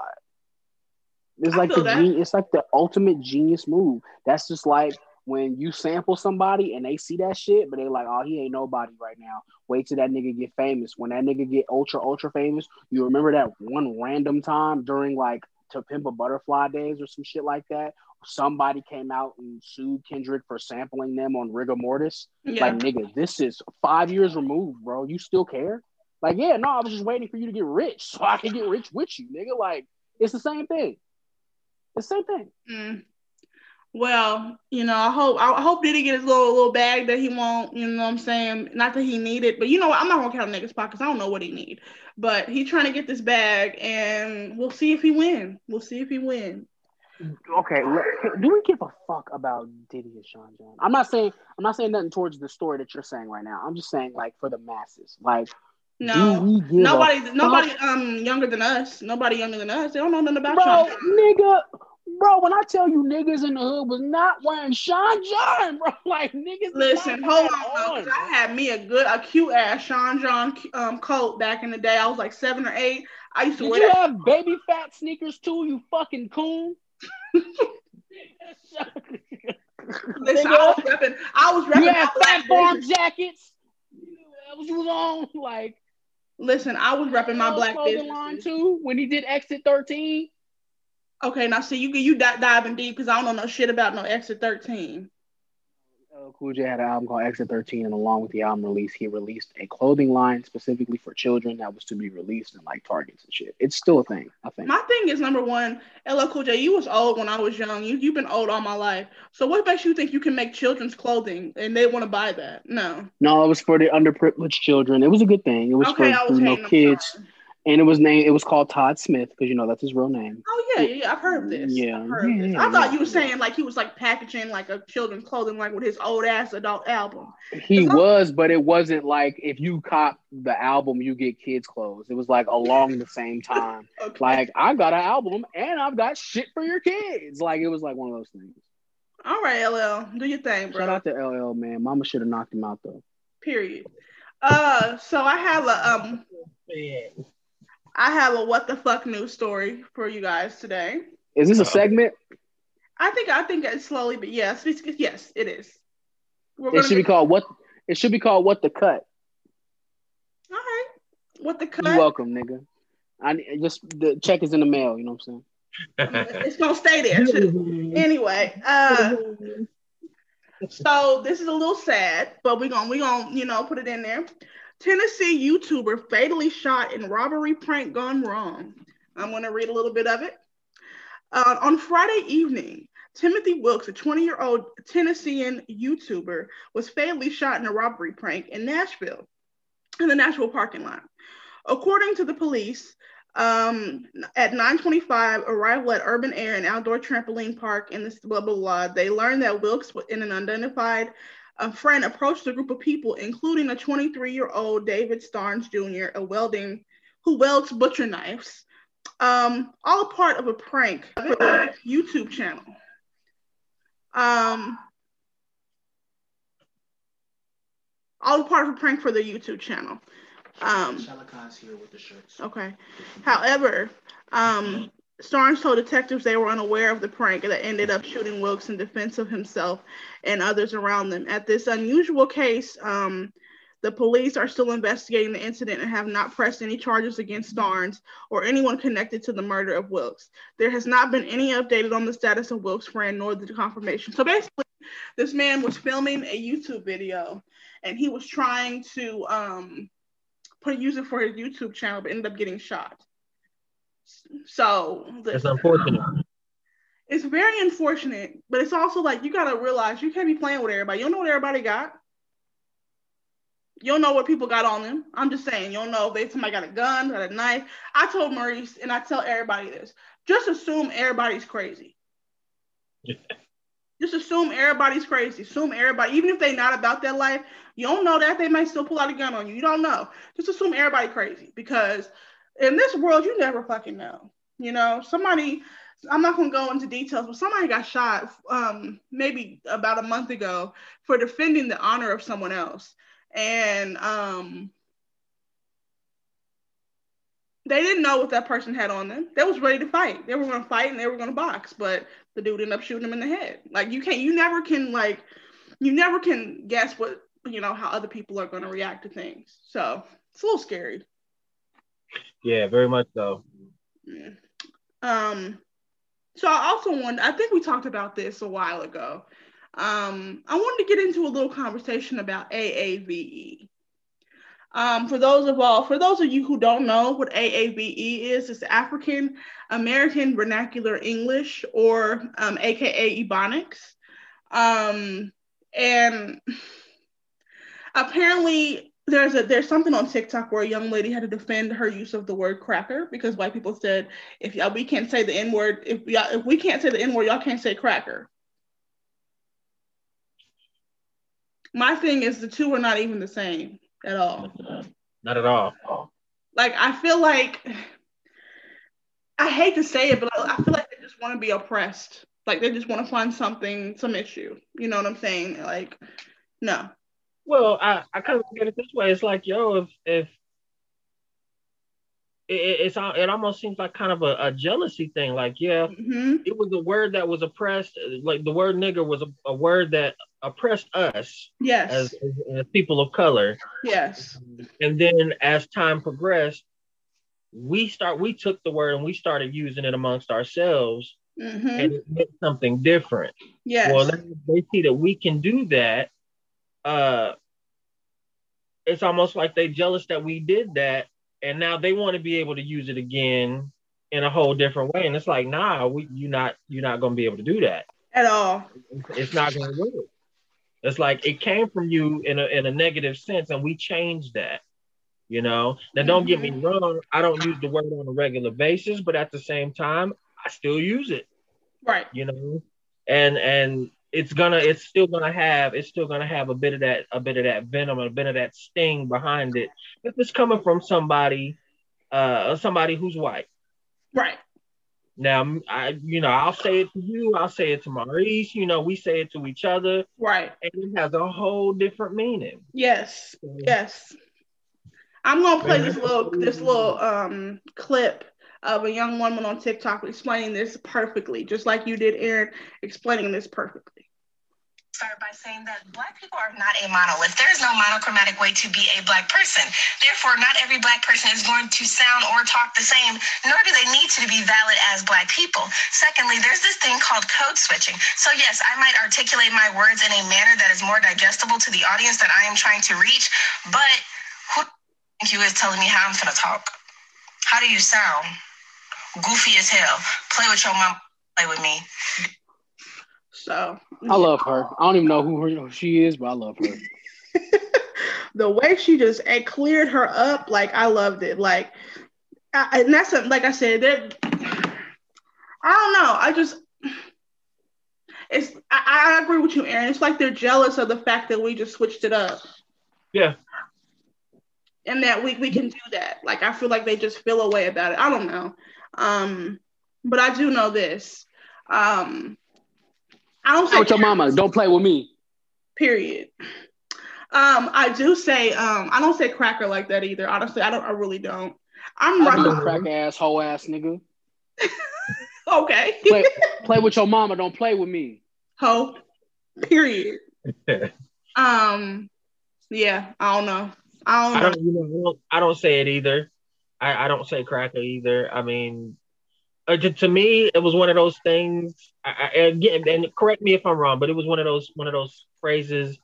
It's I like the gen- it's like the ultimate genius move. That's just like when you sample somebody and they see that shit, but they like, oh, he ain't nobody right now. Wait till that nigga get famous. When that nigga get ultra ultra famous, you remember that one random time during like to pimp a butterfly days or some shit like that. Somebody came out and sued Kendrick for sampling them on Rigamortus. Yeah. Like, nigga, this is five years removed, bro. You still care? Like, yeah, no, I was just waiting for you to get rich so I can get rich with you, nigga. Like, it's the same thing. It's the same thing. Mm. Well, you know, I hope I hope Diddy get his little little bag that he won't. You know what I'm saying? Not that he need it, but you know what? I'm not gonna count a niggas pockets. I don't know what he need, but he trying to get this bag, and we'll see if he win. We'll see if he win. Okay, do we give a fuck about Diddy and Sean John? I'm not saying I'm not saying nothing towards the story that you're saying right now. I'm just saying like for the masses, like. No, nobody, nobody, um, younger than us. Nobody younger than us. They don't know nothing about Bro, Sean. nigga, Bro, when I tell you niggas in the hood was not wearing Sean John, bro, like niggas. Listen, hold on, on. I had me a good, a cute ass Sean John um, coat back in the day. I was like seven or eight. I used to Did wear. you that. have Baby Phat sneakers too? You fucking coon. Listen, I was repping. I was repping. You had Phat Farm jackets. That was you on like. Listen, I was repping my black business line too when he did Exit 13. Okay, now see you you diving deep because I don't know no shit about no Exit 13. LL Cool J had an album called Exit 13, and along with the album release, he released a clothing line specifically for children that was to be released in like Targets and shit. It's still a thing, I think. My thing is number one, LL Cool J, you was old when I was young. You you've been old all my life. So what makes you think you can make children's clothing and they want to buy that? No. No, it was for the underprivileged children. It was a good thing. It was okay, for you know kids. And it was named. It was called Todd Smith because you know that's his real name. Oh yeah, yeah, I've heard of this. Yeah, heard yeah, this. yeah I thought yeah, you were saying like he was like packaging like a children's clothing like with his old ass adult album. He was, but it wasn't like if you cop the album, you get kids clothes. It was like along the same time. okay. Like I got an album and I've got shit for your kids. Like it was like one of those things. All right, LL, do your thing, bro. Shout out to LL, man. Mama should have knocked him out though. Period. Uh, so I have a um. I have a what the fuck news story for you guys today. Is this a segment? I think I think it's slowly, but yes, yes, it is. We're it should be called what? It should be called what the cut. All right, what the cut? You're welcome, nigga. I just the check is in the mail. You know what I'm saying? it's gonna stay there too. anyway, uh, so this is a little sad, but we're gonna we're gonna you know put it in there. Tennessee YouTuber fatally shot in robbery prank gone wrong. I'm going to read a little bit of it. Uh, on Friday evening, Timothy Wilkes, a 20 year old Tennessean YouTuber, was fatally shot in a robbery prank in Nashville, in the Nashville parking lot. According to the police, um, at 9:25, arrival at Urban Air and Outdoor Trampoline Park in this blah blah blah, they learned that Wilkes was in an unidentified a friend approached a group of people, including a 23-year-old David Starnes Jr., a welding who welds butcher knives, um, all part of a prank for the YouTube channel. Um, all part of a prank for the YouTube channel. Um, here with the shirts. Okay. However, um, Starnes told detectives they were unaware of the prank that ended up shooting Wilkes in defense of himself and others around them. At this unusual case, um, the police are still investigating the incident and have not pressed any charges against Starnes or anyone connected to the murder of Wilkes. There has not been any updated on the status of Wilkes' friend nor the confirmation. So basically, this man was filming a YouTube video and he was trying to um, put use it for his YouTube channel, but ended up getting shot. So it's unfortunate. It's very unfortunate, but it's also like you gotta realize you can't be playing with everybody. You don't know what everybody got. You don't know what people got on them. I'm just saying, you don't know if they somebody got a gun, got a knife. I told Maurice, and I tell everybody this: just assume everybody's crazy. just assume everybody's crazy. Assume everybody, even if they're not about that life, you don't know that they might still pull out a gun on you. You don't know. Just assume everybody crazy because in this world, you never fucking know. You know, somebody, I'm not gonna go into details, but somebody got shot um, maybe about a month ago for defending the honor of someone else. And um, they didn't know what that person had on them. They was ready to fight. They were gonna fight and they were gonna box, but the dude ended up shooting him in the head. Like you can't, you never can like, you never can guess what you know how other people are gonna react to things. So it's a little scary. Yeah, very much so. Um, so I also want I think we talked about this a while ago. Um, I wanted to get into a little conversation about AAVE. Um, for those of all, for those of you who don't know what AAVE is, it's African American Vernacular English, or um, AKA Ebonics. Um, and apparently, there's a there's something on TikTok where a young lady had to defend her use of the word cracker because white people said if y'all we can't say the n word if y'all if we can't say the n word y'all can't say cracker. My thing is the two are not even the same at all. Not at all. Like I feel like I hate to say it, but I feel like they just want to be oppressed. Like they just want to find something, some issue. You know what I'm saying? Like, no. Well, I, I kind of get it this way. It's like, yo, if if it, it's it almost seems like kind of a, a jealousy thing. Like, yeah, mm-hmm. it was a word that was oppressed. Like the word nigger was a, a word that oppressed us. Yes. As, as, as, people of color. Yes. And then as time progressed, we start we took the word and we started using it amongst ourselves, mm-hmm. and it meant something different. Yes. Well, they see that we can do that. Uh, it's almost like they jealous that we did that and now they want to be able to use it again in a whole different way. And it's like, nah, we you not you're not gonna be able to do that at all. It's not gonna work. It's like it came from you in a in a negative sense, and we changed that. You know. Now, don't get me mm-hmm. wrong. I don't use the word on a regular basis, but at the same time, I still use it. Right. You know, and and it's gonna it's still gonna have it's still gonna have a bit of that a bit of that venom a bit of that sting behind it. If it's coming from somebody uh somebody who's white. Right. Now i you know i'll say it to you i'll say it to maurice you know we say it to each other. Right. And it has a whole different meaning. Yes yes. I'm gonna play this little this little um clip of a young woman on TikTok explaining this perfectly, just like you did, Aaron, explaining this perfectly. Start by saying that Black people are not a monolith. There is no monochromatic way to be a Black person. Therefore, not every Black person is going to sound or talk the same, nor do they need to be valid as Black people. Secondly, there's this thing called code switching. So, yes, I might articulate my words in a manner that is more digestible to the audience that I am trying to reach, but who you is telling me how I'm going to talk? How do you sound? Goofy as hell. Play with your mom, play with me. So I love her. I don't even know who, her, who she is, but I love her. the way she just it cleared her up, like I loved it. Like, I, and that's a, like I said, that I don't know. I just it's I, I agree with you, Aaron. It's like they're jealous of the fact that we just switched it up. Yeah. And that we, we can do that. Like I feel like they just feel a way about it. I don't know. Um, but I do know this. Um, I don't say with your mama. Don't play with me. Period. Um, I do say um, I don't say cracker like that either. Honestly, I don't. I really don't. I'm right. Crack ass, hoe ass nigga. okay. play, play with your mama. Don't play with me. Ho. Period. um. Yeah. I don't know. I don't. Know. I don't, you know, I don't, I don't say it either. I, I don't say cracker either. I mean, uh, to, to, me, it was one of those things. I, I, again, and correct me if I'm wrong, but it was one of those one of those phrases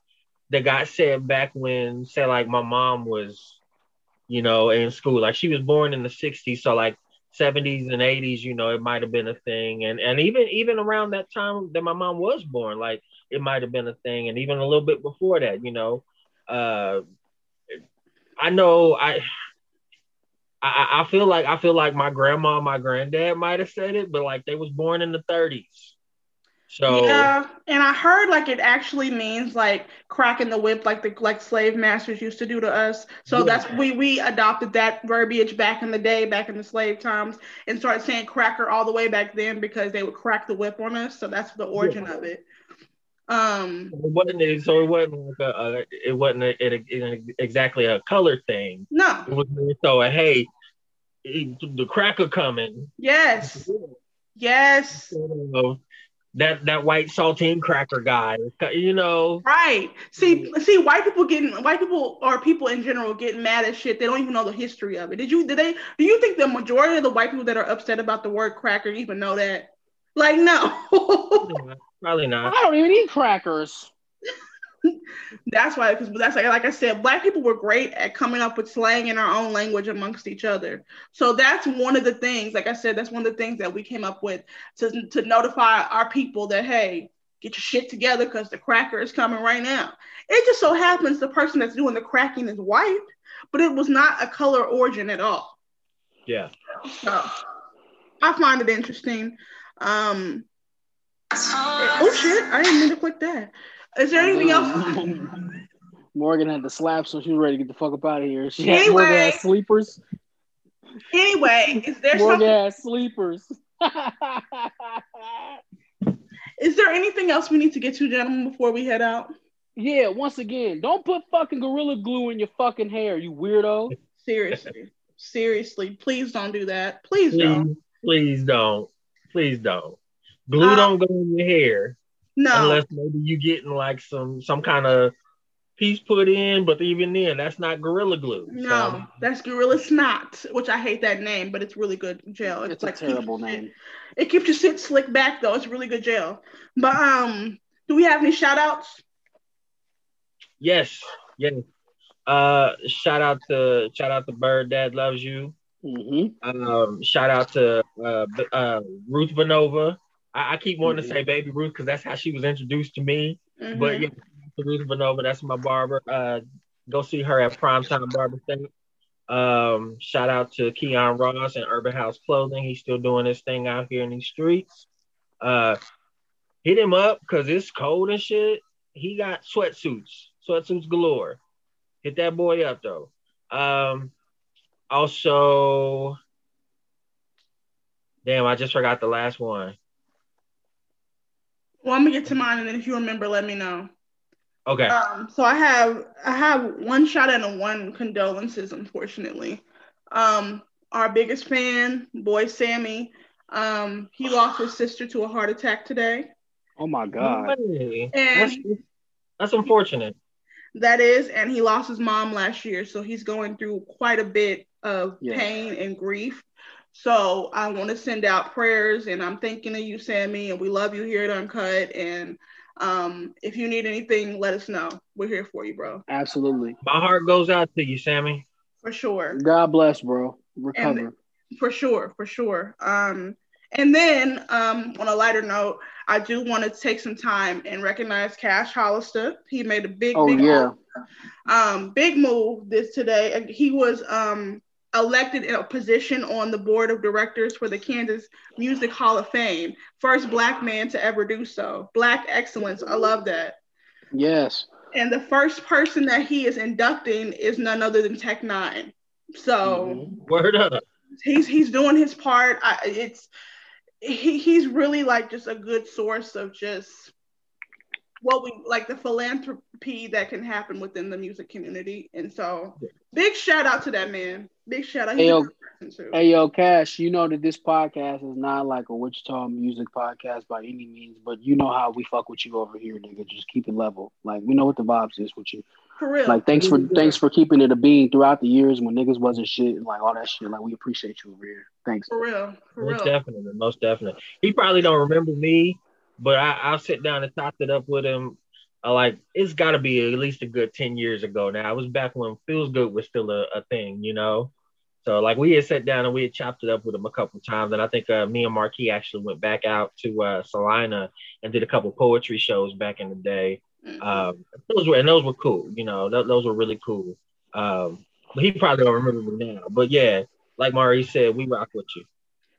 that got said back when, say, like my mom was, you know, in school. Like she was born in the '60s, so like 70s and 80s, you know, it might have been a thing, and and even even around that time that my mom was born, like it might have been a thing, and even a little bit before that, you know. Uh, I know I I, I feel like I feel like my grandma, my granddad might have said it, but like they was born in the 30s. So yeah, and I heard like it actually means like cracking the whip, like the like slave masters used to do to us. So yeah. that's we we adopted that verbiage back in the day, back in the slave times, and started saying cracker all the way back then because they would crack the whip on us. So that's the origin yeah. of it. Um, it wasn't so it wasn't like a, it wasn't a, it, it, exactly a color thing. No, it was so a hey, the cracker coming. Yes, yes. that that white saltine cracker guy, you know. Right. See, see, white people getting white people or people in general getting mad at shit. They don't even know the history of it. Did you? Did they? Do you think the majority of the white people that are upset about the word cracker even know that? Like, no. Probably not. I don't even eat crackers. That's why, because that's like, like I said, black people were great at coming up with slang in our own language amongst each other. So that's one of the things, like I said, that's one of the things that we came up with to, to notify our people that, hey, get your shit together because the cracker is coming right now. It just so happens the person that's doing the cracking is white, but it was not a color origin at all. Yeah. So I find it interesting. Um, oh shit! I didn't mean to click that. Is there anything else? Morgan had to slap, so she was ready to get the fuck up out of here. She Anyway. had Morgan had sleepers. Anyway, is there Morgan something? had sleepers. Is there anything else we need to get to, gentlemen, before we head out? yeah, once again, don't put fucking gorilla glue in your fucking hair, you weirdo. Seriously, seriously, please don't do that. Please Please, don't. please don't. Please don't. Glue Uh, don't go in your hair No, unless maybe you getting like some some kind of piece put in, but even then, that's not gorilla glue. no, that's Gorilla Snot, which I hate that name, but it's really good gel. It's a keeps terrible your shit- name. It keeps your shit slick back though. It's really good gel. But um, do we have any shout outs? Yes, yes. Uh, shout out to shout out to Bird Dad loves you. Mm-hmm. Um, shout out to uh, uh, Ruth Vanova. I, I keep wanting to say Baby Ruth because that's how she was introduced to me. Mm-hmm. But yeah, Ruth Vanova, that's my barber. Uh, go see her at Primetime Barber Shop. Um, shout out to Keon Ross and Urban House Clothing. He's still doing his thing out here in these streets. Uh, hit him up because it's cold and shit. He got sweatsuits, sweatsuits galore. Hit that boy up though. Um, also, damn, I just forgot the last one. well, I'm gonna get to mine, and then if you remember, let me know. Okay. Um, so I have I have one shot out and one condolences, unfortunately. Um, our biggest fan, boy Sammy, um, he lost his sister to a heart attack today. Oh my god. Hey, And- that's, that's unfortunate. That is, and he lost his mom last year, so he's going through quite a bit of Yeah. pain and grief. So I want to send out prayers, and I'm thinking of you, Sammy, and we love you here at Uncut. And um, if you need anything, let us know. We're here for you, bro, Absolutely. My heart goes out to you, Sammy. for sure. God bless, bro. Recover. For sure, for sure. Um, and then um, on a lighter note, I do want to take some time and recognize Cash Hollister. He made a big, Oh, big, yeah. um, big move this today. And He was um, elected in a position on the board of directors for the Kansas Music Hall of Fame. First black man to ever do so. Black excellence. I love that. Yes. And the first person that he is inducting is none other than Tech N9ne. So Mhm. Word up. he's he's doing his part. I, it's he, he's really like just a good source of just what we like the philanthropy that can happen within the music community. And so big shout out to that man. Big shout out. Hey, yo. good person, too. Hey yo, Cash, you know that this podcast is not like a Wichita music podcast by any means, but you know how we fuck with you over here, nigga. Just keep it level. Like we know what the vibes is with you. For real. Like thanks for Yeah. thanks for keeping it a bean throughout the years when niggas wasn't shit and like all that shit. Like we appreciate you over here. Thanks. for real. For Most real. definitely. Most definitely. He probably don't remember me, but I, I'll sit down and talk it up with him. I like it's got to be at least a good ten years ago now. It was back when Feels Good was still a, a thing, you know. So like we had sat down and we had chopped it up with him a couple times, and I think uh, me and Marquis actually went back out to uh, Salina and did a couple poetry shows back in the day. Mhm. Um, those were and those were cool, you know. Th- those were really cool. Um, but he probably don't remember me now. But yeah, like Mari said, we rock with you.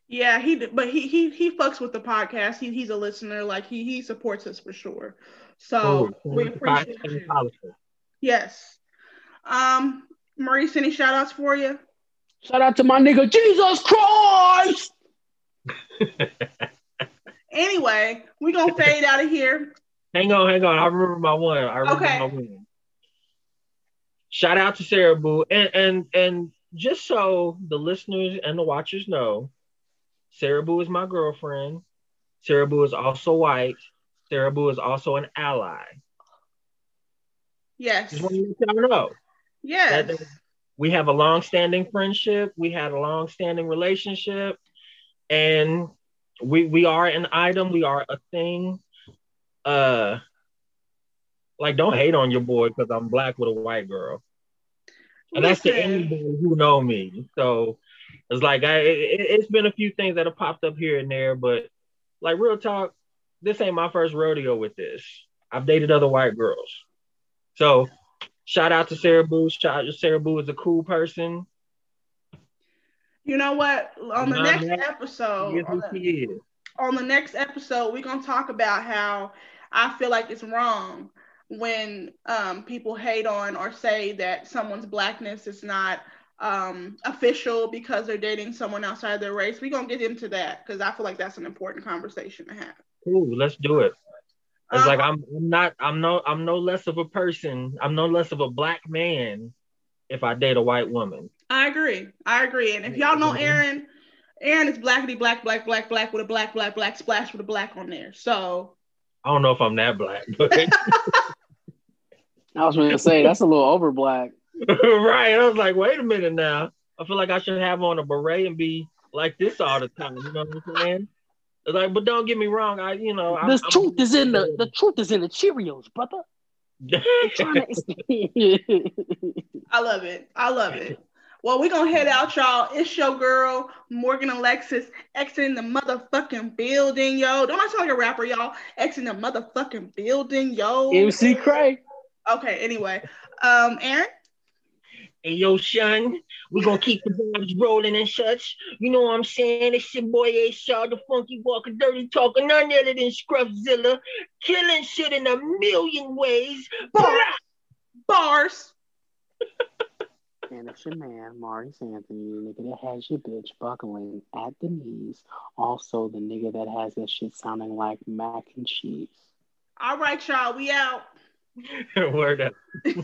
yeah, he but he he he fucks with the podcast. He, he's a listener. Like he he supports us for sure. So Cool. we appreciate Podcast you. policy. Yes. Um, Maurice, any shout outs for you? Shout out to my nigga Jesus Christ. Anyway, we're gonna fade out of here. Hang on, hang on. I remember my one. I remember Okay. my one. Shout out to Sarah Boo. And and and just so the listeners and the watchers know, Sarah Boo is my girlfriend. Sarah Boo is also white. Sarah Boo is also an ally. Yes. Just want to let y'all know. Yes. That- we have a long-standing friendship. We had a long-standing relationship, and we we are an item. We are a thing. Uh, Like, don't hate on your boy because I'm black with a white girl. And that's to anybody who know me. So it's like I it, it's been a few things that have popped up here and there, but like real talk, this ain't my first rodeo with this. I've dated other white girls. So shout out to Sarah Boo. Shout out to Sarah Boo is a cool person. You know what? On the next episode, He on the, he is. On the next episode, we're gonna talk about how I feel like it's wrong when um, people hate on or say that someone's blackness is not um, official because they're dating someone outside their race. We're gonna get into that because I feel like that's an important conversation to have. Cool, let's do it. It's Um, like I'm, I'm not I'm no I'm no less of a person. I'm no less of a black man if I date a white woman. I agree. I agree. And if y'all know Aaron, Aaron is blackity black, black, black, black with a black, black, black splash with a black on there. So I don't know if I'm that black, but I was going to say that's a little over black. right. I was like, wait a minute now. I feel like I should have on a beret and be like this all the time. You know what I'm saying? It's Like, but don't get me wrong. I, you know, The truth is in the the truth is in the Cheerios, brother. To- I love it. I love it. Well, we're gonna head out, y'all. It's your girl, Morgan Alexis, exiting the motherfucking building, yo. Don't I sound like a rapper, y'all? Exiting the motherfucking building, yo. MC Cray. Okay, anyway. Um, Aaron? Hey yo, son, we gonna keep the vibes rolling and such. You know what I'm saying? It's your boy A Shaw, the funky walker, dirty talker, none other than Scruffzilla, killing shit in a million ways. Bars. Bars. And it's your man, Maurice Anthony, the nigga that has your bitch buckling at the knees. Also, the nigga that has that shit sounding like mac and cheese. All right, y'all. We out. Word up.